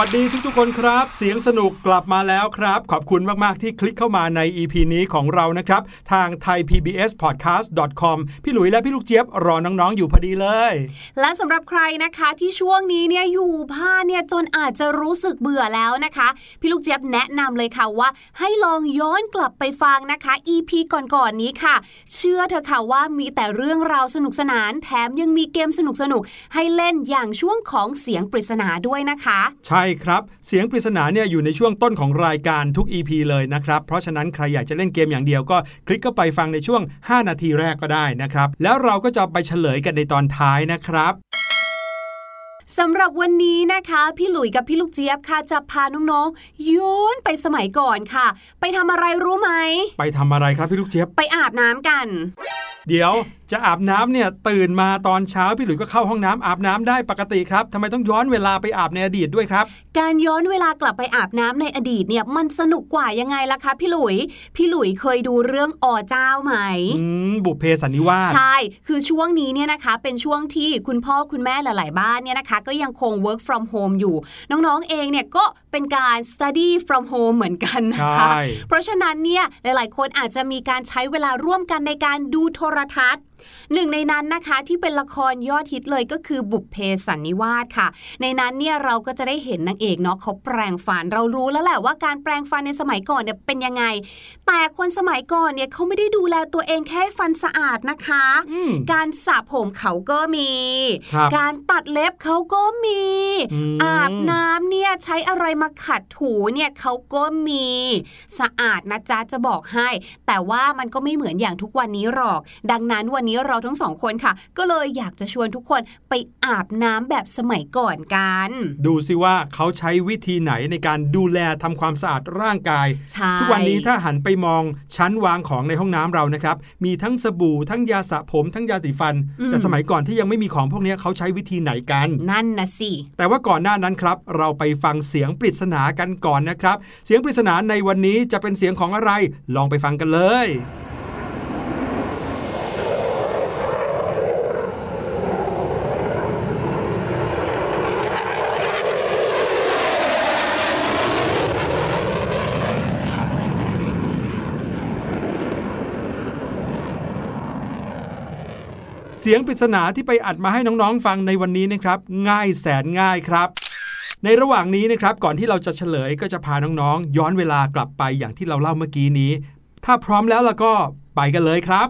วัสดีทุกๆคนครับ เสียงสนุกกลับมาแล้วครับ ขอบคุณมากๆที่คลิกเข้ามาใน EP นี้ของเรานะครับ ทาง thaipbspodcast.com พี่หลุยและพี่ลูกเจี๊ยบรอน้องๆอยู่พอดีเลย และสำหรับใครนะคะที่ช่วงนี้เนี่ยอยู่บ้านเนี่ยจนอาจจะรู้สึกเบื่อแล้วนะคะ พี่ลูกเจี๊ยบแนะนำเลยค่ะว่า ให้ลองย้อนกลับไปฟังนะคะ EP ก่อนๆนนี้ค่ะ เชื่อเธอะค่ะว่ามีแต่เรื่องราวสนุกสนาน แถมยังมีเกมสนุกๆให้เล่นอย่างช่วงของเสียงปริศนาด้วยนะคะ ใช่ครับ เสียงปริศนาเนี่ยอยู่ในช่วงต้นของรายการทุก EP เลยนะครับ เพราะฉะนั้นใครอยากจะเล่นเกมอย่างเดียวก็ คลิกเข้าไปฟังในช่วง 5 นาทีแรกก็ได้นะครับ แล้วเราก็จะไปเฉลยกันในตอนท้ายนะครับสำหรับวันนี้นะคะ พี่หลุยกับพี่ลูกเจี๊ยบค่ะจะพาน้องๆย้อนไปสมัยก่อนค่ะ ไปทำอะไรรู้ไหม ไปทำอะไรครับพี่ลูกเจี๊ยบไปอาบน้ำกัน เดี๋ยวจะอาบน้ำเนี่ยตื่นมาตอนเช้าพี่หลุยก็เข้าห้องน้ำอาบน้ำได้ปกติครับทำไมต้องย้อนเวลาไปอาบในอดีตด้วยครับ การย้อนเวลากลับไปอาบน้ำในอดีตเนี่ยมันสนุกกว่ายังไงล่ะคะพี่หลุย พี่หลุยเคยดูเรื่องอเจ้าไหมอืมบุพเพสันนิวาสใช่ คือช่วงนี้เนี่ยนะคะ เป็นช่วงที่คุณพ่อคุณแม่หลาย ๆ บ้านเนี่ยนะคะ ก็ยังคง work from home อยู่ น้องๆเองเนี่ยก็เป็นการ study from home เหมือนกันนะคะใช่เพราะฉะนั้นเนี่ยหลาย ๆ คนอาจจะมีการใช้เวลาร่วมกันในการดูโทรทัศน์ หนึ่งในนั้นนะคะที่เป็นละครยอดฮิตเลยก็คือบุพเพสันนิวาสค่ะ ในนั้นเนี่ยเราก็จะได้เห็นนางเอกเนาะเขาแปลงฟันเรารู้แล้วแหละว่าการแปลงฟันในสมัยก่อนเนี่ยเป็นยังไง แต่คนสมัยก่อนเนี่ยเขาไม่ได้ดูแลตัวเองแค่ให้ฟันสะอาดนะคะอืมการสระผมเขาก็มีครับการตัดเล็บเขาก็มีอืมอาบน้ำเนี่ยใช้อะไรมาขัดถูเนี่ยเขาก็มีสะอาดนะจ๊ะจะบอกให้ แต่ว่ามันก็ไม่เหมือนอย่างทุกวันนี้หรอก ดังนั้นวันนี้เราทั้งสองคนค่ะ ก็เลยอยากจะชวนทุกคนไปอาบน้ำแบบสมัยก่อนกัน ดูสิว่าเขาใช้วิธีไหนในการดูแลทำความสะอาดร่างกายใช่ทุกวันนี้ถ้าหันไปมองชั้นวางของในห้องน้ำเรานะครับ มีทั้งสบู่ทั้งยาสระผมทั้งยาสีฟัน แต่สมัยก่อนที่ยังไม่มีของพวกนี้เขาใช้วิธีไหนกัน นั่นนะสิ แต่ว่าก่อนหน้านั้นครับ เราไปฟังเสียงปริศนากันก่อนนะครับ เสียงปริศนาในวันนี้จะเป็นเสียงของอะไร ลองไปฟังกันเลย สียงปริศนาที่ไปอัดมาให้น้องๆฟังในวันนี้นะครับ ง่ายแสนง่ายครับ ในระหว่างนี้นะครับก่อนที่เราจะเฉลยก็จะพาน้องๆ ย้อนเวลากลับไปอย่างที่เราเล่าเมื่อกี้นี้ ถ้าพร้อมแล้วล่ะก็ไปกันเลยครับ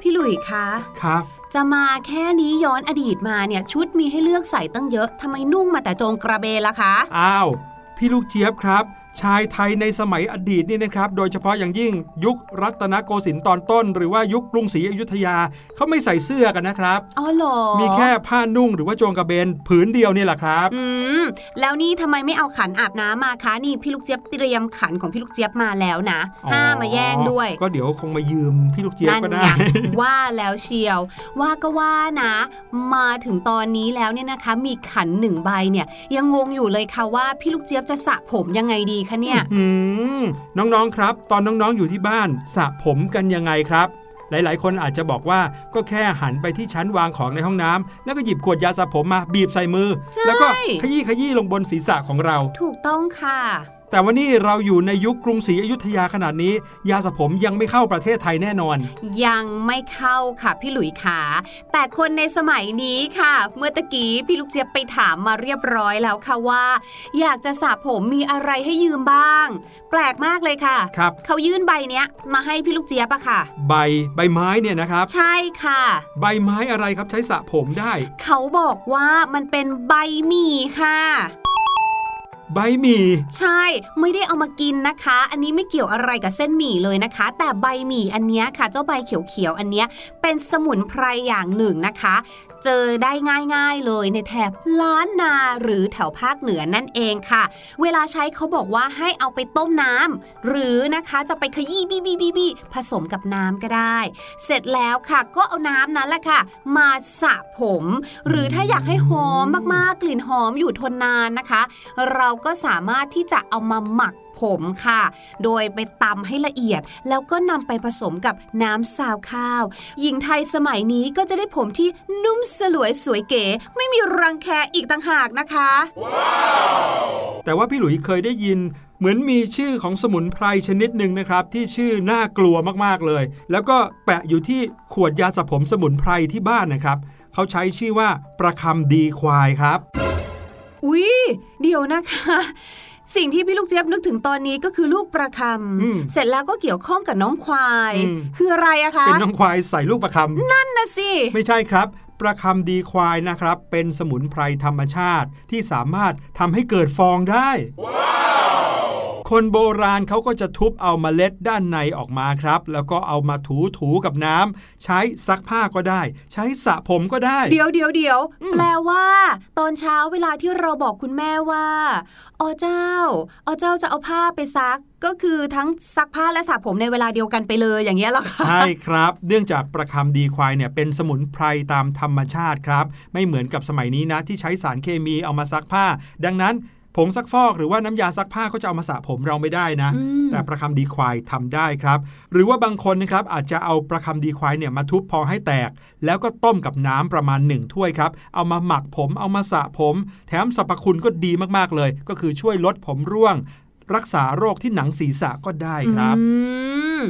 พี่หลุยคะครับ จะมาแค่นี้ย้อนอดีตมาเนี่ยชุดมีให้เลือกใส่ตั้งเยอะทำไมนุ่งมาแต่โจงกระเบนล่ะคะ อ้าว พี่ลูกเจี๊ยบครับ ชายไทยในสมัยอดีตนี่นะครับ โดยเฉพาะอย่างยิ่งยุครัตนโกสินทร์ตอนต้น หรือว่ายุคกรุงศรีอยุธยาเขาไม่ใส่เสื้อกันนะครับอ๋อเหรอมีแค่ผ้านุ่งหรือว่าโจงกระเบนผืนเดียวนี่แหละครับอืมแล้วนี่ทำไมไม่เอาขันอาบน้ำมาคะนี่พี่ลูกเจี๊ยบเตรียมขันของพี่ลูกเจี๊ยบมาแล้วนะห้ามมาแย่งด้วย ก็เดี๋ยวคงมายืมพี่ลูกเจี๊ยบนั่นก็ไงได้ ว่าแล้วเชียว ว่าก็ว่านะ มาถึงตอนนี้แล้วเนี่ยนะคะ มีขันหนึ่งใบเนี่ย ยังงงอยู่เลยค่ะว่าพี่ลูกเจี๊ยบจะสระผมยังไงดีคะเนี่ยอืมน้องๆครับ ตอนน้องๆอยู่ที่บ้านสระผมกันยังไงครับหลายๆ คนอาจจะบอกว่าก็แค่หันไปที่ชั้นวางของในห้องน้ำแล้วก็หยิบขวดยาสระผมมาบีบใส่มือใช่แล้วก็ขยี้ขยี้ลงบนศีรษะของเรา ถูกต้องค่ะ แต่ว่านี่เราอยู่ในยุคกรุงศรีอยุธยาขนาดนี้ ยาสระผมยังไม่เข้าประเทศไทยแน่นอน ยังไม่เข้าค่ะพี่หลุยขาแต่คนในสมัยนี้ค่ะ เมื่อตะกี้พี่ลูกเจี๊ยบไปถามมาเรียบร้อยแล้วค่ะว่า อยากจะสระผมมีอะไรให้ยืมบ้าง แปลกมากเลยค่ะครับเขายื่นใบเนี้ยมาให้พี่ลูกเจี๊ยบอะค่ะ ใบใบไม้เนี่ยนะครับ ใช่ค่ะ ใบไม้อะไรครับใช้สระผมได้ เขาบอกว่ามันเป็นใบหมี่ค่ะ ใบหมี่ใช่ไม่ได้เอามากินนะคะ อันนี้ไม่เกี่ยวอะไรกับเส้นหมี่เลยนะคะ แต่ใบหมี่อันนี้ค่ะ เจ้าใบเขียวๆอันนี้เป็นสมุนไพรอย่างหนึ่งนะคะ เจอได้ง่ายๆเลยในแถบล้านนาหรือแถวภาคเหนือนั่นเองค่ะ เวลาใช้เขาบอกว่าให้เอาไปต้มน้ำหรือนะคะจะไปขยี้บีบีบีบีผสมกับน้ำก็ได้ เสร็จแล้วค่ะก็เอาน้ำนั้นแหละค่ะ มาสระผม หรือถ้าอยากให้หอมมากๆกลิ่นหอมอยู่ทนนานนะคะ เราก็สามารถที่จะเอามาหมักผมค่ะ โดยไปตำให้ละเอียด แล้วก็นำไปผสมกับน้ำซาวข้าว หญิงไทยสมัยนี้ก็จะได้ผมที่นุ่มสลวยสวยเก๋ ไม่มีรังแคอีกต่างหากนะคะแต่ว่าพี่หลุยเคยได้ยินเหมือนมีชื่อของสมุนไพรชนิดหนึ่งนะครับ ที่ชื่อน่ากลัวมากๆเลย แล้วก็แปะอยู่ที่ขวดยาสระผมสมุนไพรที่บ้านนะครับ เขาใช้ชื่อว่าประคำดีควายครับ อุ๊ย เดี๋ยวนะคะสิ่งที่พี่ลูกเจี๊ยบนึกถึงตอนนี้ก็คือลูกประคอืมำเสร็จแล้วก็เกี่ยวข้องกับน้องควายอืมคืออะไรอะคะ เป็นน้องควายใส่ลูกประคำ นั่นนะสิ ไม่ใช่ครับ ประคำดีควายนะครับ เป็นสมุนไพรธรรมชาติที่สามารถทำให้เกิดฟองได้ คนโบราณเขาก็จะทุบเอาเมล็ดด้านในออกมาครับ แล้วก็เอามาถูถูๆกับน้ำใช้ซักผ้าก็ได้ ใช้สระผมก็ได้ เดี๋ยวเดี๋ยวเดี๋ยวแปลว่า ตอนเช้าเวลาที่เราบอกคุณแม่ว่าอ๋อเจ้าอ๋อเจ้าจะเอาผ้าไปซักก็คือทั้งซักผ้าและสระผมในเวลาเดียวกันไปเลยอย่างเงี้ยเหรอคะใช่ครับ เนื่องจากประคำดีควายเนี่ยเป็นสมุนไพรตามธรรมชาติครับ ไม่เหมือนกับสมัยนี้นะที่ใช้สารเคมีเอามาซักผ้า ดังนั้น ผงซักฟอกหรือว่าน้ำยาซักผ้าเขาจะเอามาสระผมเราไม่ได้นะอืมแต่ประคำดีควายทำได้ครับ หรือว่าบางคนนะครับอาจจะเอาประคำดีควายเนี่ยมาทุบพอให้แตก แล้วก็ต้มกับน้ำประมาณหนึ่งถ้วยครับ เอามาหมักผมเอามาสระผม แถมสรรพคุณก็ดีมากๆเลย ก็คือช่วยลดผมร่วง รักษาโรคที่หนังศีรษะก็ได้ครับอืม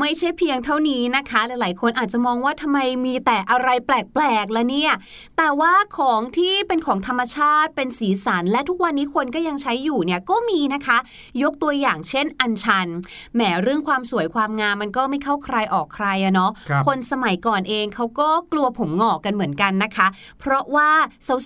ไม่ใช่เพียงเท่านี้นะคะ หลายๆ คนอาจจะมองว่าทำไมมีแต่อะไรแปลกๆละเนี่ย แต่ว่าของที่เป็นของธรรมชาติเป็นสีสัน และทุกวันนี้คนก็ยังใช้อยู่เนี่ยก็มีนะคะ ยกตัวอย่างเช่น อัญชันแหมเรื่องความสวยความงามมันก็ไม่เข้าใครออกใครอะเนาะครับคนสมัยก่อนเองเขาก็กลัวผมงอกกันเหมือนกันนะคะ เพราะว่า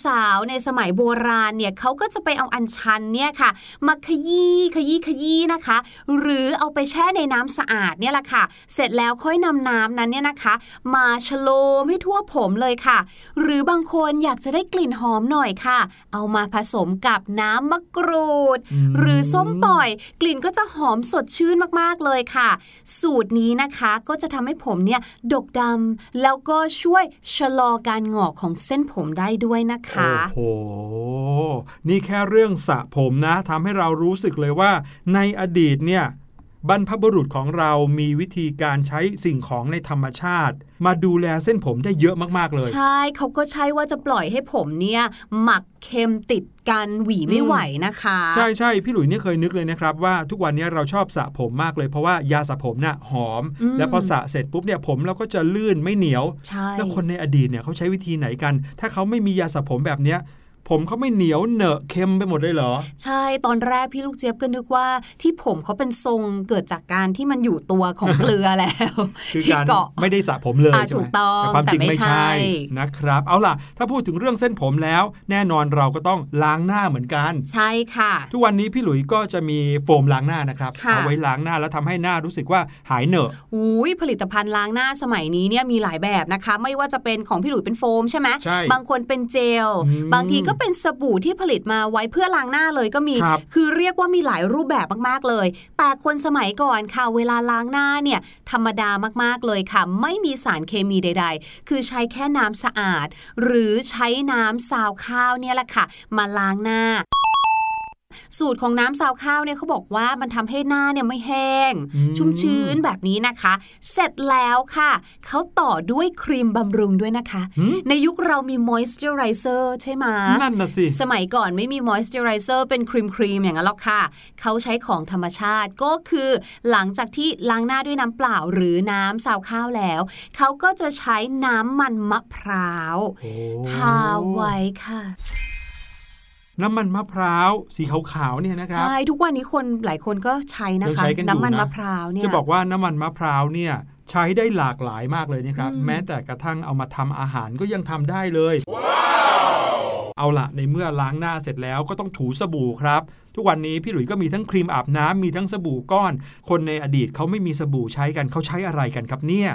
สาวๆในสมัยโบราณเนี่ยเขาก็จะไปเอาอัญชันเนี่ยค่ะมาขยี้ขยี้ขยี้นะคะ หรือเอาไปแช่ในน้ำสะอาดเนี่ยแหละค่ะ เสร็จแล้วค่อยนำน้ำนั้นเนี่ยนะคะ มาชโลมให้ทั่วผมเลยค่ะ หรือบางคนอยากจะได้กลิ่นหอมหน่อยค่ะ เอามาผสมกับน้ำมะกรูดอืมหรือส้มปล่อย กลิ่นก็จะหอมสดชื่นมากๆเลยค่ะ สูตรนี้นะคะก็จะทำให้ผมเนี่ยดกดำแล้วก็ช่วยชะลอการหงอกของเส้นผมได้ด้วยนะคะ โอ้โห นี่แค่เรื่องสระผมนะทำให้เรารู้สึกเลยว่าในอดีตเนี่ยบรรพบุรุษของเรามีวิธีการใช้สิ่งของในธรรมชาติ มาดูแลเส้นผมได้เยอะมากๆเลย ใช่เขาก็ใช่ว่าจะปล่อยให้ผมเนี่ยหมักเค็มติดกันหวีไม่ไหวนะคะ ใช่ใช่พี่หลุยเนี่ยเคยนึกเลยนะครับว่าทุกวันนี้เราชอบสระผมมากเลยเพราะว่ายาสระผมน่ะหอมอืมแล้วพอสระเสร็จปุ๊บเนี่ยผมเราก็จะลื่นไม่เหนียวใช่แล้วคนในอดีตเนี่ยเขาใช้วิธีไหนกัน ถ้าเขาไม่มียาสระผมแบบเนี้ย ผมเขาไม่เหนียวเหนอะเค็มไปหมดเลยเหรอ ใช่ตอนแรกพี่ลูกเจี๊ยบก็นึกว่าที่ผมเขาเป็นทรงเกิดจากการที่มันอยู่ตัวของเกลือแล้วคือที่การเกาะไม่ได้สระผมเลยอ่าใช่ไหมถูกต้องแต่ความจริงแต่ไม่ไม่ใช่ใช่นะครับ เอาล่ะ ถ้าพูดถึงเรื่องเส้นผมแล้ว แน่นอนเราก็ต้องล้างหน้าเหมือนกัน ใช่ค่ะ ทุกวันนี้พี่หลุยก็จะมีโฟมล้างหน้านะครับค่ะเอาไว้ล้างหน้าแล้วทำให้หน้ารู้สึกว่าหายเหนอะอุ้ยผลิตภัณฑ์ล้างหน้าสมัยนี้เนี่ยมีหลายแบบนะคะ ไม่ว่าจะเป็นของพี่หลุยเป็นโฟมใช่ไหมใช่บางคนเป็นเจลอืมบางทีก็เป็นสบู่ที่ผลิตมาไว้เพื่อล้างหน้าเลยก็มีครับคือเรียกว่ามีหลายรูปแบบมากๆเลย แต่คนสมัยก่อนค่ะเวลาล้างหน้าเนี่ยธรรมดามากๆเลยค่ะ ไม่มีสารเคมีใด ๆ คือใช้แค่น้ำสะอาด หรือใช้น้ำซาวข้าวเนี่ยแหละค่ะ มาล้างหน้า สูตรของน้ำซาวข้าวเนี่ยเขาบอกว่ามันทำให้หน้าเนี่ยไม่แห้งอืมชุ่มชื้นแบบนี้นะคะ เสร็จแล้วค่ะเขาต่อด้วยครีมบำรุงด้วยนะคะหืมในยุคเรามีมอยส์เจอไรเซอร์ใช่ไหมนั่นน่ะสิ สมัยก่อนไม่มีมอยส์เจอไรเซอร์เป็นครีมครีมอย่างนั้นหรอกค่ะ เขาใช้ของธรรมชาติก็คือหลังจากที่ล้างหน้าด้วยน้ำเปล่าหรือน้ำซาวข้าวแล้ว เขาก็จะใช้น้ำมันมะพร้าวโอ้ทาไว้ค่ะ น้ำมันมะพร้าวสีขาวๆเนี่ยนะครับใช่ทุกวันนี้คนหลายคนก็ใช้นะยังคะใช้กันอยู่น้ำมันนะมะพร้าวเนี่ยจะบอกว่าน้ำมันมะพร้าวเนี่ยใช้ได้หลากหลายมากเลยนะครับอืมแม้แต่กระทั่งเอามาทำอาหารก็ยังทำได้เลย เอาละในเมื่อล้างหน้าเสร็จแล้วก็ต้องถูสบู่ครับทุกวันนี้พี่หลุยส์ก็มีทั้งครีมอาบน้ำมีทั้งสบู่ก้อน คนในอดีตเขาไม่มีสบู่ใช้กันเขาใช้อะไรกันครับเนี่ย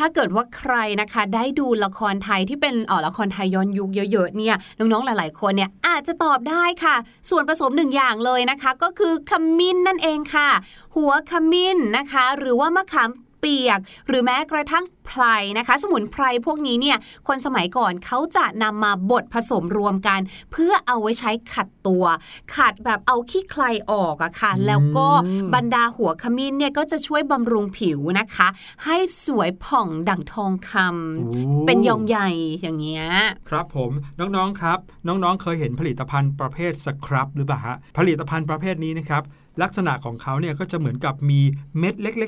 ถ้าเกิดว่าใครนะคะได้ดูละครไทยที่เป็นอ๋อละครไทยย้อนยุคเยอะๆเนี่ยน้องๆหลายๆคนเนี่ยอาจจะตอบได้ค่ะ ส่วนผสมหนึ่งอย่างเลยนะคะ ก็คือขมิ้นนั่นเองค่ะ หัวขมิ้นนะคะ หรือว่ามะขาม เปียก หรือแม้กระทั่งไพรนะคะ สมุนไพรพวกนี้เนี่ยคนสมัยก่อนเขาจะนำมาบดผสมรวมกัน เพื่อเอาไว้ใช้ขัดตัว ขัดแบบเอาขี้ใครออกอะค่ะ แล้วก็บรรดาหัวขมิ้นเนี่ยก็จะช่วยบำรุงผิวนะคะ ให้สวยผ่องดั่งทองคำเป็นยองใหญ่อย่างเงี้ยครับผมน้องๆครับ น้องๆเคยเห็นผลิตภัณฑ์ประเภทสครับหรือเปล่าฮะผลิตภัณฑ์ประเภทนี้นะครับ ลักษณะของเขาเนี่ยก็จะเหมือนกับมีเม็ดเล็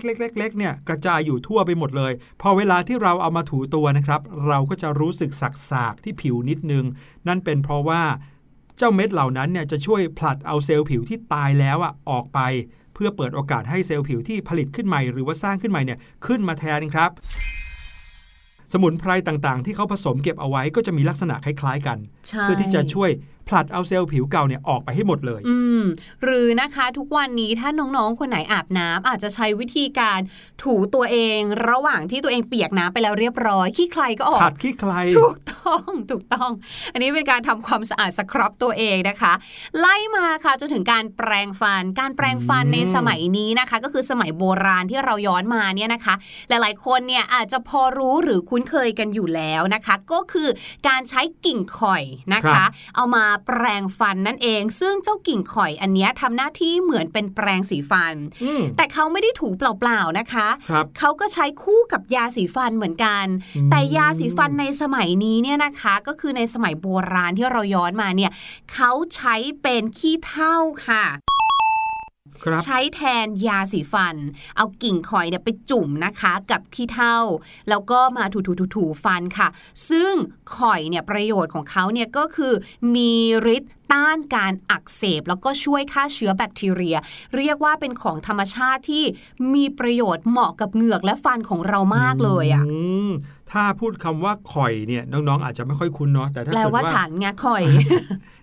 กๆๆๆเนี่ยกระจายอยู่ทั่วไปหมดเลย พอเวลาที่เราเอามาถูตัวนะครับ เราก็จะรู้สึกสักๆที่ผิวนิดนึง นั่นเป็นเพราะว่าเจ้าเม็ดเหล่านั้นเนี่ยจะช่วยผลัดเอาเซลล์ผิวที่ตายแล้วอะออกไป เพื่อเปิดโอกาสให้เซลล์ผิวที่ผลิตขึ้นใหม่ หรือว่าสร้างขึ้นใหม่เนี่ยขึ้นมาแทนครับ สมุนไพรต่างๆ ที่เขาผสมเก็บเอาไว้ก็จะมีลักษณะคล้าย ๆ กันใช่เพื่อที่จะช่วย ผลัดเอาเซลล์ผิวเก่าเนี่ยออกไปให้หมดเลย อืมหรือนะคะทุกวันนี้ถ้าน้องๆ คนไหนอาบน้ำอาจจะใช้วิธีการถูตัวเอง ระหว่างที่ตัวเองเปียกน้ำไปแล้วเรียบร้อยขี้ใครก็ออกขัดขี้ใครถูกต้องถูกต้อง อันนี้เป็นการทำความสะอาดสครับตัวเองนะคะ ไล่มาค่ะจนถึงการแปรงฟัน การแปรงฟันอืมในสมัยนี้นะคะ ก็คือสมัยโบราณที่เราย้อนมาเนี่ยนะคะ หลายๆ คนเนี่ยอาจจะพอรู้หรือคุ้นเคยกันอยู่แล้วนะคะ ก็คือการใช้กิ่งข่อยนะคะ เอามาแปรงฟันนั่นเอง ซึ่งเจ้ากิ่งข่อยอันเนี้ยทำหน้าที่เหมือนเป็นแปรงสีฟันอืมแต่เขาไม่ได้ถูเปล่าๆนะคะครับเขาก็ใช้คู่กับยาสีฟันเหมือนกันอืมแต่ยาสีฟันในสมัยนี้เนี่ยนะคะก็คือในสมัยโบราณที่เราย้อนมาเนี่ยเขาใช้เป็นขี้เถ้าค่ะครับ ใช้แทนยาสีฟัน เอากิ่งข่อยเนี่ยไปจุ่มนะคะกับขี้เถ้า แล้วก็มาถูๆๆๆฟันค่ะ ซึ่งข่อยเนี่ยประโยชน์ของเขาเนี่ยก็คือมีฤทธิ์ต้านการอักเสบแล้วก็ช่วยฆ่าเชื้อแบคทีเรีย เรียกว่าเป็นของธรรมชาติที่มีประโยชน์เหมาะกับเหงือกและฟันของเรามากเลยอะม ถ้าพูดคำว่าข่อยเนี่ยน้องๆอาจจะไม่ค่อยคุ้นเนาะแต่ถ้าแปลเกิดว่าว่าฉันไงข่อย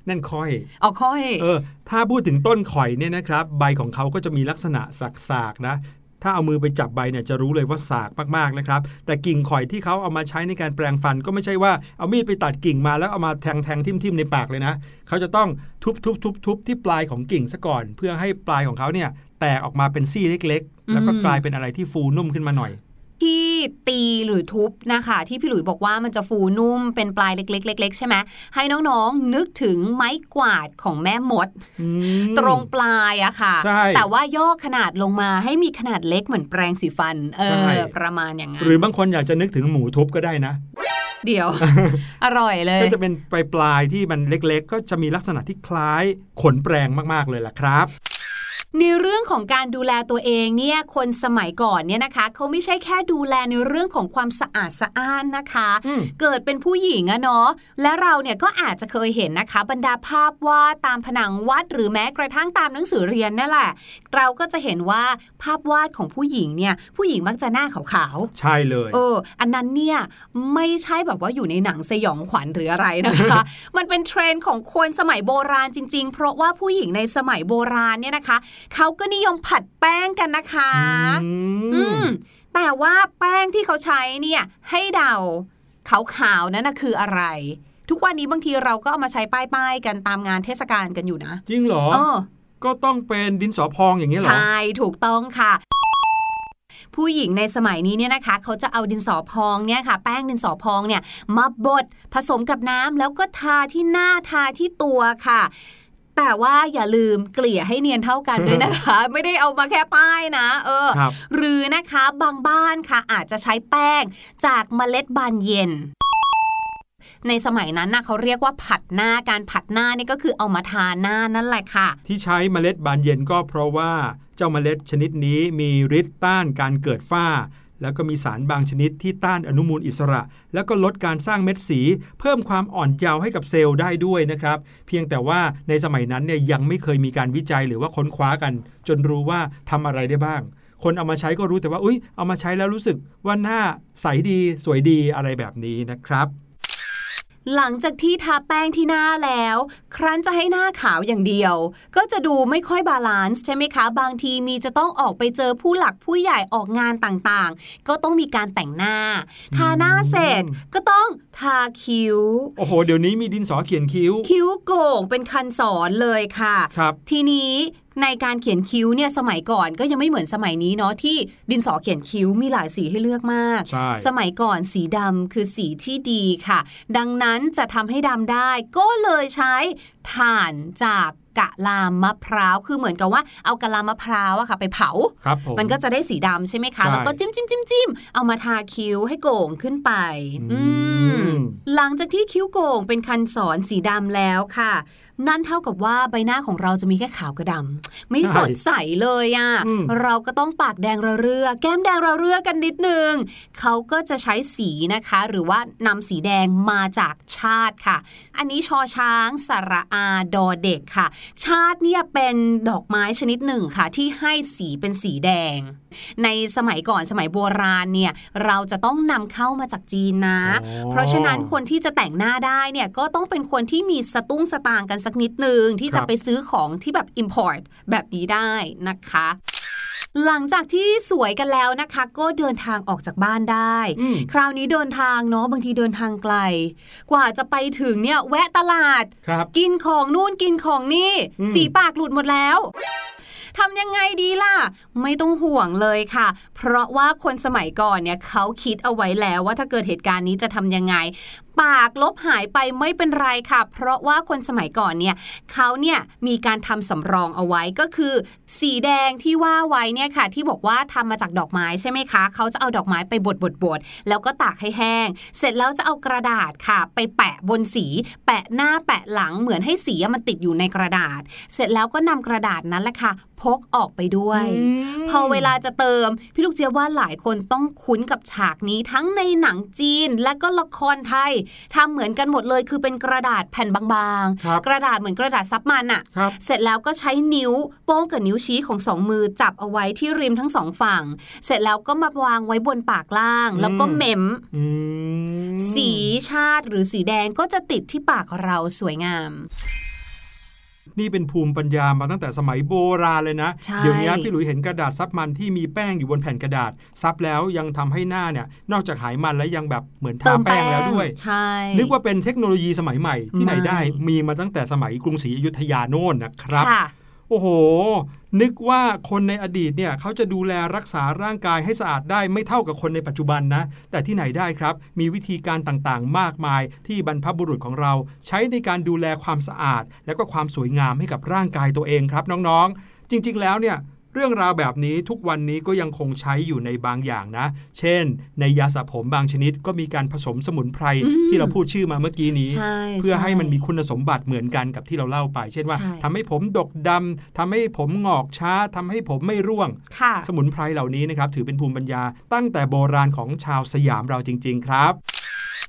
นั่นข่อยเอาค่อยเออถ้าพูดถึงต้นข่อยเนี่ยนะครับ ใบของเขาก็จะมีลักษณะสากๆนะถ้าเอามือไปจับใบเนี่ยจะรู้เลยว่าสากมากๆนะครับ แต่กิ่งข่อยที่เขาเอามาใช้ในการแปรงฟันก็ไม่ใช่ว่าเอามีดไปตัดกิ่งมาแล้วเอามาแทงแทงทิ่มทิมๆในปากเลยนะ เขาจะต้องทุบทุบทุบทุบที่ปลายของกิ่งซะก่อน เพื่อให้ปลายของเขาเนี่ยแตกออกมาเป็นซี่เล็ก ๆ แล้วก็อืมกลายเป็นอะไรที่ฟูนุ่มขึ้นมาหน่อย ที่ตีหรือทุบนะคะ ที่พี่หลุยบอกว่ามันจะฟูนุ่มเป็นปลายเล็ก ๆ เล็ก ๆ ใช่ไหมให้น้องๆนึกถึงไม้กวาดของแม่มดอืมตรงปลายอะค่ะใช่แต่ว่าย่อขนาดลงมาให้มีขนาดเล็กเหมือนแปรงสีฟันเอใช่อประมาณอย่างนั้นหรือบางคนอยากจะนึกถึงหมูทุบก็ได้นะเดี๋ยว อร่อยเลย ก็จะเป็นปลายปลายๆที่มันเล็กๆ ก็จะมีลักษณะที่คล้ายขนแปรงมากๆเลยล่ะครับ ในเรื่องของการดูแลตัวเองเนี่ยคนสมัยก่อนเนี่ยนะคะเขาไม่ใช่แค่ดูแลในเรื่องของความสะอาดสะอ้านนะคะอืมเกิดเป็นผู้หญิงอะเนาะและเราเนี่ยก็อาจจะเคยเห็นนะคะ บรรดาภาพวาดตามผนังวัดหรือแม้กระทั่งตามหนังสือเรียนนั่นแหละ เราก็จะเห็นว่าภาพวาดของผู้หญิงเนี่ยผู้หญิงมักจะหน้าขาวๆใช่เลยเอออันนั้นเนี่ยไม่ใช่แบบว่าอยู่ในหนังสยองขวัญหรืออะไรนะคะ มันเป็นเทรนด์ของคนสมัยโบราณจริง ๆ เพราะว่าผู้หญิงในสมัยโบราณเนี่ยนะคะเขาก็นิยมผัดแป้งกันนะคะ อือืมมแต่ว่าแป้งที่เขาใช้เนี่ยให้เดาขาวๆนั้นนะคืออะไร ทุกวันนี้บางทีเราก็เอามาใช้ป้ายๆกันตามงานเทศกาลกันอยู่นะ จริงเหรอเออก็ต้องเป็นดินสอพองอย่างนี้ยเหรอ ใช่ ถูกต้องค่ะผู้หญิงในสมัยนี้เนี่ยนะคะเขาจะเอาดินสอพองเนี่ยค่ะ แป้งดินสอพองเนี่ยมาบดผสมกับน้ำแล้วก็ทาที่หน้าทาที่ตัวค่ะ แต่ว่าอย่าลืมเกลี่ยให้เนียนเท่ากันด้วยนะคะ ไม่ได้เอามาแค่ป้ายนะ เออครับหรือนะคะบางบ้านค่ะ อาจจะใช้แป้งจากเมล็ดบานเย็นในสมัยนั้นนะเขาเรียกว่าผัดหน้าการผัดหน้านี่ก็คือเอามาทาหน้านั่นแหละค่ะ ที่ใช้เมล็ดบานเย็นก็เพราะว่าเจ้าเมล็ดชนิดนี้มีฤทธิ์ต้านการเกิดฝ้า แล้วก็มีสารบางชนิดที่ต้านอนุมูลอิสระ แล้วก็ลดการสร้างเม็ดสี เพิ่มความอ่อนเยาว์ให้กับเซลล์ได้ด้วยนะครับ เพียงแต่ว่าในสมัยนั้นเนี่ยยังไม่เคยมีการวิจัยหรือว่าค้นคว้ากัน จนรู้ว่าทำอะไรได้บ้าง คนเอามาใช้ก็รู้แต่ว่าอุ้ยเอามาใช้แล้วรู้สึกว่าหน้าใสดีสวยดีอะไรแบบนี้นะครับ หลังจากที่ทาแป้งที่หน้าแล้ว ครั้นจะให้หน้าขาวอย่างเดียว ก็จะดูไม่ค่อย balance ใช่ไหมคะ บางทีมีจะต้องออกไปเจอผู้หลักผู้ใหญ่ออกงานต่างๆ ก็ต้องมีการแต่งหน้า ทาหน้าเสร็จก็ต้องทาคิ้ว โอ้โห เดี๋ยวนี้มีดินสอเขียนคิ้ว คิ้วโก่งเป็นคันศรเลยค่ะครับทีนี้ ในการเขียนคิ้วเนี่ยสมัยก่อนก็ยังไม่เหมือนสมัยนี้เนาะที่ดินสอเขียนคิ้วมีหลายสีให้เลือกมากใช่สมัยก่อนสีดำคือสีที่ดีค่ะ ดังนั้นจะทำให้ดำได้ก็เลยใช้ถ่านจากกะลามะพร้าวคือเหมือนกับว่าเอากะลามะพร้าวอะค่ะ ไปเผาครับผมมันก็จะได้สีดำใช่ไหมคะใช่แล้วก็จิ้มจิ้มจิ้มจิ้มเอามาทาคิ้วให้โก่งขึ้นไป อือืมมหลังจากที่คิ้วโก่งเป็นคันสอนสีดำแล้วค่ะ นั่นเท่ากับว่าใบหน้าของเราจะมีแค่ขาวกับดำไม่ใช่สดใสเลยอะ่ะอืมเราก็ต้องปากแดงระเรือแก้มแดงระเรือกันนิดนึงเขาก็จะใช้สีนะคะ หรือว่านำสีแดงมาจากชาติค่ะ อันนี้ชอช้างสระอาดอเด็กค่ะ ชาติเนี่ยเป็นดอกไม้ชนิดหนึ่งค่ะ ที่ให้สีเป็นสีแดงในสมัยก่อนสมัยโบราณเนี่ยเราจะต้องนำเข้ามาจากจีนนะอ๋อเพราะฉะนั้นคนที่จะแต่งหน้าได้เนี่ยก็ต้องเป็นคนที่มีสตุ้งสตางค์กันสักนิดนึงที่ครัจะบไปซื้อของที่แบบ import แบบนี้ได้นะคะหลังจากที่สวยกันแล้วนะคะ ก็เดินทางออกจากบ้านได้อืมคราวนี้เดินทางเนาะบางทีเดินทางไกล กว่าจะไปถึงเนี่ยแวะตลาดครับกินของนู่นกินของนี่อืมสีปากหลุดหมดแล้ว ทำยังไงดีล่ะ ไม่ต้องห่วงเลยค่ะ เพราะว่าคนสมัยก่อนเนี่ยเขาคิดเอาไว้แล้วว่าถ้าเกิดเหตุการณ์นี้จะทำยังไงปากลบหายไปไม่เป็นไรค่ะ เพราะว่าคนสมัยก่อนเนี่ยเขาเนี่ยมีการทำสำรองเอาไว้ก็คือ สีแดงที่ว่าไว้เนี่ยค่ะ ที่บอกว่าทำมาจากดอกไม้ใช่ไหมคะเขาจะเอาดอกไม้ไปบดบดบดแล้วก็ตากให้แห้ง เสร็จแล้วจะเอากระดาษค่ะ ไปแปะบนสี แปะหน้าแปะหลังเหมือนให้สีอะมันติดอยู่ในกระดาษ เสร็จแล้วก็นำกระดาษนั้นแหละค่ะพกออกไปด้วยมพอเวลาจะเติม พี่ลูกเจี๊ยบว่าหลายคนต้องคุ้นกับฉากนี้ทั้งในหนังจีนและก็ละครไทยทำเหมือนกันหมดเลย คือเป็นกระดาษแผ่นบางครับๆกระดาษเหมือนกระดาษซับมันอะครับเสร็จแล้วก็ใช้นิ้วโป้งกับนิ้วชี้ของสองมือจับเอาไว้ที่ริมทั้งสองฝั่ง เสร็จแล้วก็มาวางไว้บนปากล่าง แล้วก็อืมเมมอืมสีชาติหรือสีแดงก็จะติดที่ปากเราสวยงาม นี่เป็นภูมิปัญญามาตั้งแต่สมัยโบราณเลยนะใช่เดี๋ยวนี้พี่หลุยเห็นกระดาษซับมันที่มีแป้งอยู่บนแผ่นกระดาษ ซับแล้วยังทำให้หน้าเนี่ยนอกจากหายมันแล้วยังแบบเหมือนทาแป้งแล้วด้วยใช่นึกว่าเป็นเทคโนโลยีสมัยใหม่ที่ไหนไม่ได้มีมาตั้งแต่สมัยกรุงศรีอยุธยาโน่นนะครับค่ะ โอ้โห นึกว่าคนในอดีตเนี่ยเขาจะดูแลรักษาร่างกายให้สะอาดได้ไม่เท่ากับคนในปัจจุบันนะ แต่ที่ไหนได้ครับ มีวิธีการต่างๆ มากมาย ที่บรรพบุรุษของเรา ใช้ในการดูแลความสะอาด และก็ความสวยงามให้กับร่างกายตัวเองครับน้องๆ จริงๆแล้วเนี่ย เรื่องราวแบบนี้ทุกวันนี้ก็ยังคงใช้อยู่ในบางอย่างนะ เช่น ในยาสระผมบางชนิดก็มีการผสมสมุนไพรอืมที่เราพูดชื่อมาเมื่อกี้นี้ใช่เพื่อให้ช่มันมีคุณสมบัติเหมือนกันกับที่เราเล่าไป เช่นว่าใช่ทำให้ผมดกดำทำให้ผมงอกช้าทำให้ผมไม่ร่วงค่ะสมุนไพรเหล่านี้นะครับถือเป็นภูมิปัญญาตั้งแต่โบราณของชาวสยามเราจริง ๆ ครับ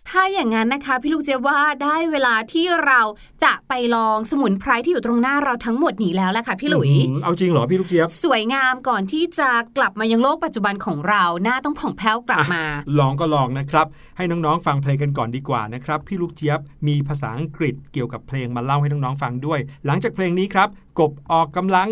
ถ้าอย่างนั้นนะคะ พี่ลูกเจี๊ยบว่าได้เวลาที่เราจะไปลองสมุนไพรที่อยู่ตรงหน้าเราทั้งหมดนี้แล้วแหละค่ะพี่หลุยอื้อหือเอาจริงเหรอพี่ลูกเจี๊ยบ สวยงามก่อนที่จะกลับมายังโลกปัจจุบันของเราหน้าต้องผ่องแผ้วกลับมา ลองก็ลองนะครับ ให้น้องๆฟังเพลงกันก่อนดีกว่านะครับ พี่ลูกเจี๊ยบมีภาษาอังกฤษเกี่ยวกับเพลงมาเล่าให้น้องๆฟังด้วย หลังจากเพลงนี้ครับ กบออกกำลัง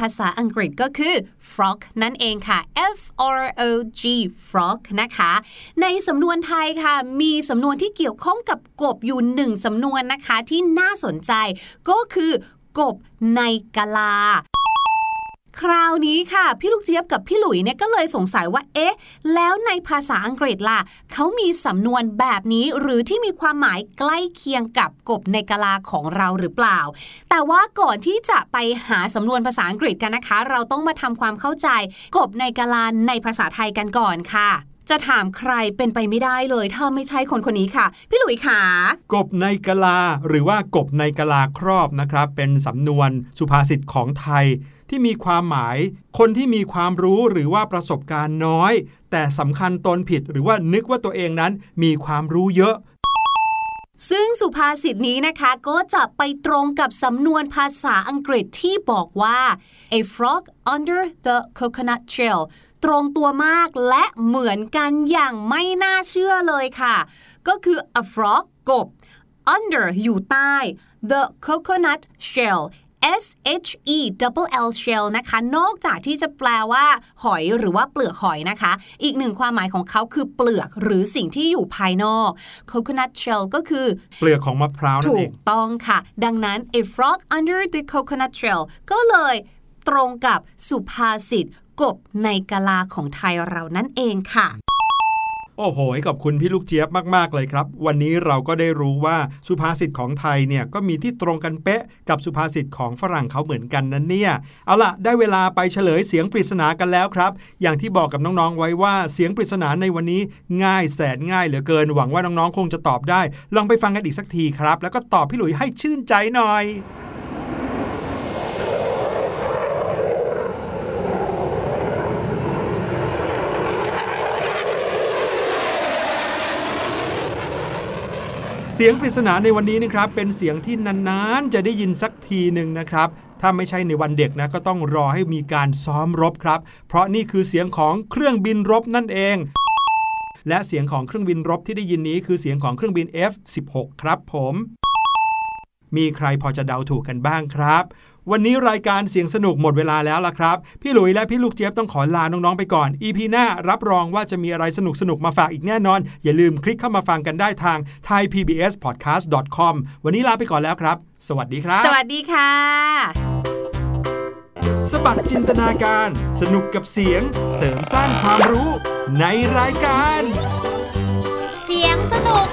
ภาษาอังกฤษก็คือ frog นั่นเองค่ะ F R O G frog นะคะ ในสำนวนไทยค่ะ มีสำนวนที่เกี่ยวข้องกับกบอยู่หนึ่งสำนวนนะคะที่น่าสนใจก็คือกบในกะลา คราวนี้ค่ะ พี่ลูกเจี๊ยบกับพี่หลุยเนี่ยก็เลยสงสัยว่า เอ๊ะ แล้วในภาษาอังกฤษล่ะเขามีสำนวนแบบนี้หรือที่มีความหมายใกล้เคียงกับกบในกะลาของเราหรือเปล่า แต่ว่าก่อนที่จะไปหาสำนวนภาษาอังกฤษกันนะคะ เราต้องมาทำความเข้าใจ กบในกะลาในภาษาไทยกันก่อนค่ะจะถามใครเป็นไปไม่ได้เลย ถ้าไม่ใช่คนคนนี้ค่ะ พี่หลุยขากบในกะลา หรือว่ากบในกะลาครอบนะครับ เป็นสำนวนสุภาษิตของไทย ที่มีความหมาย คนที่มีความรู้หรือว่าประสบการณ์น้อย แต่สำคัญตนผิดหรือว่านึกว่าตัวเองนั้นมีความรู้เยอะซึ่งสุภาษิตนี้นะคะก็จะไปตรงกับสำนวนภาษาอังกฤษที่บอกว่า a frog under the coconut shell ตรงตัวมากและเหมือนกันอย่างไม่น่าเชื่อเลยค่ะ ก็คือ a frog กบ under อยู่ใต้ the coconut shell S H E double L shell นะคะ นอกจากที่จะแปลว่า หอยหรือว่าเปลือกหอยนะคะ อีกหนึ่งความหมายของเขาคือเปลือกหรือสิ่งที่อยู่ภายนอก coconut shell ก็คือ เปลือกของมะพร้าวนั่นถูเอกงต้องค่ะ ดังนั้น a frog under the coconut shell ก็เลยตรงกับสุภาษิตกบในกะลาของไทยเรานั่นเองค่ะ โอ้โห ขอบคุณพี่ลูกเจี๊ยบมาก ๆ เลยครับ วันนี้เราก็ได้รู้ว่าสุภาษิตของไทยเนี่ยก็มีที่ตรงกันเป๊ะกับสุภาษิตของฝรั่งเขาเหมือนกันนั้นเนี่ย เอาล่ะ ได้เวลาไปเฉลยเสียงปริศนากันแล้วครับ อย่างที่บอกกับน้อง ๆ ไว้ว่าเสียงปริศนาในวันนี้ง่ายแสนง่ายเหลือเกิน หวังว่าน้อง ๆ คงจะตอบได้ ลองไปฟังกันอีกสักทีครับ แล้วก็ตอบพี่หลุยให้ชื่นใจหน่อย สียงปริศนาในวันนี้นะครับเป็นเสียงที่นานๆ จะได้ยินสักทีหนึ่งนะครับ ถ้าไม่ใช่ในวันเด็กนะก็ต้องรอให้มีการซ้อมรบครับ เพราะนี่คือเสียงของเครื่องบินรบนั่นเอง และเสียงของเครื่องบินรบที่ได้ยินนี้คือเสียงของเครื่องบิน F16 ครับผม มีใครพอจะเดาถูกกันบ้างครับ วันนี้รายการเสียงสนุกหมดเวลาแล้วล่ะครับ พี่หลุยและพี่ลูกเจี๊ยบต้องขอลาน้องๆไปก่อน EP หน้ารับรองว่าจะมีอะไรสนุกๆมาฝากอีกแน่นอน อย่าลืมคลิกเข้ามาฟังกันได้ทาง thaipbspodcast.com วันนี้ลาไปก่อนแล้วครับ สวัสดีครับ สวัสดีค่ะ สบัดจินตนาการ สนุกกับเสียง เสริมสร้างความรู้ในรายการ เสียงสนุก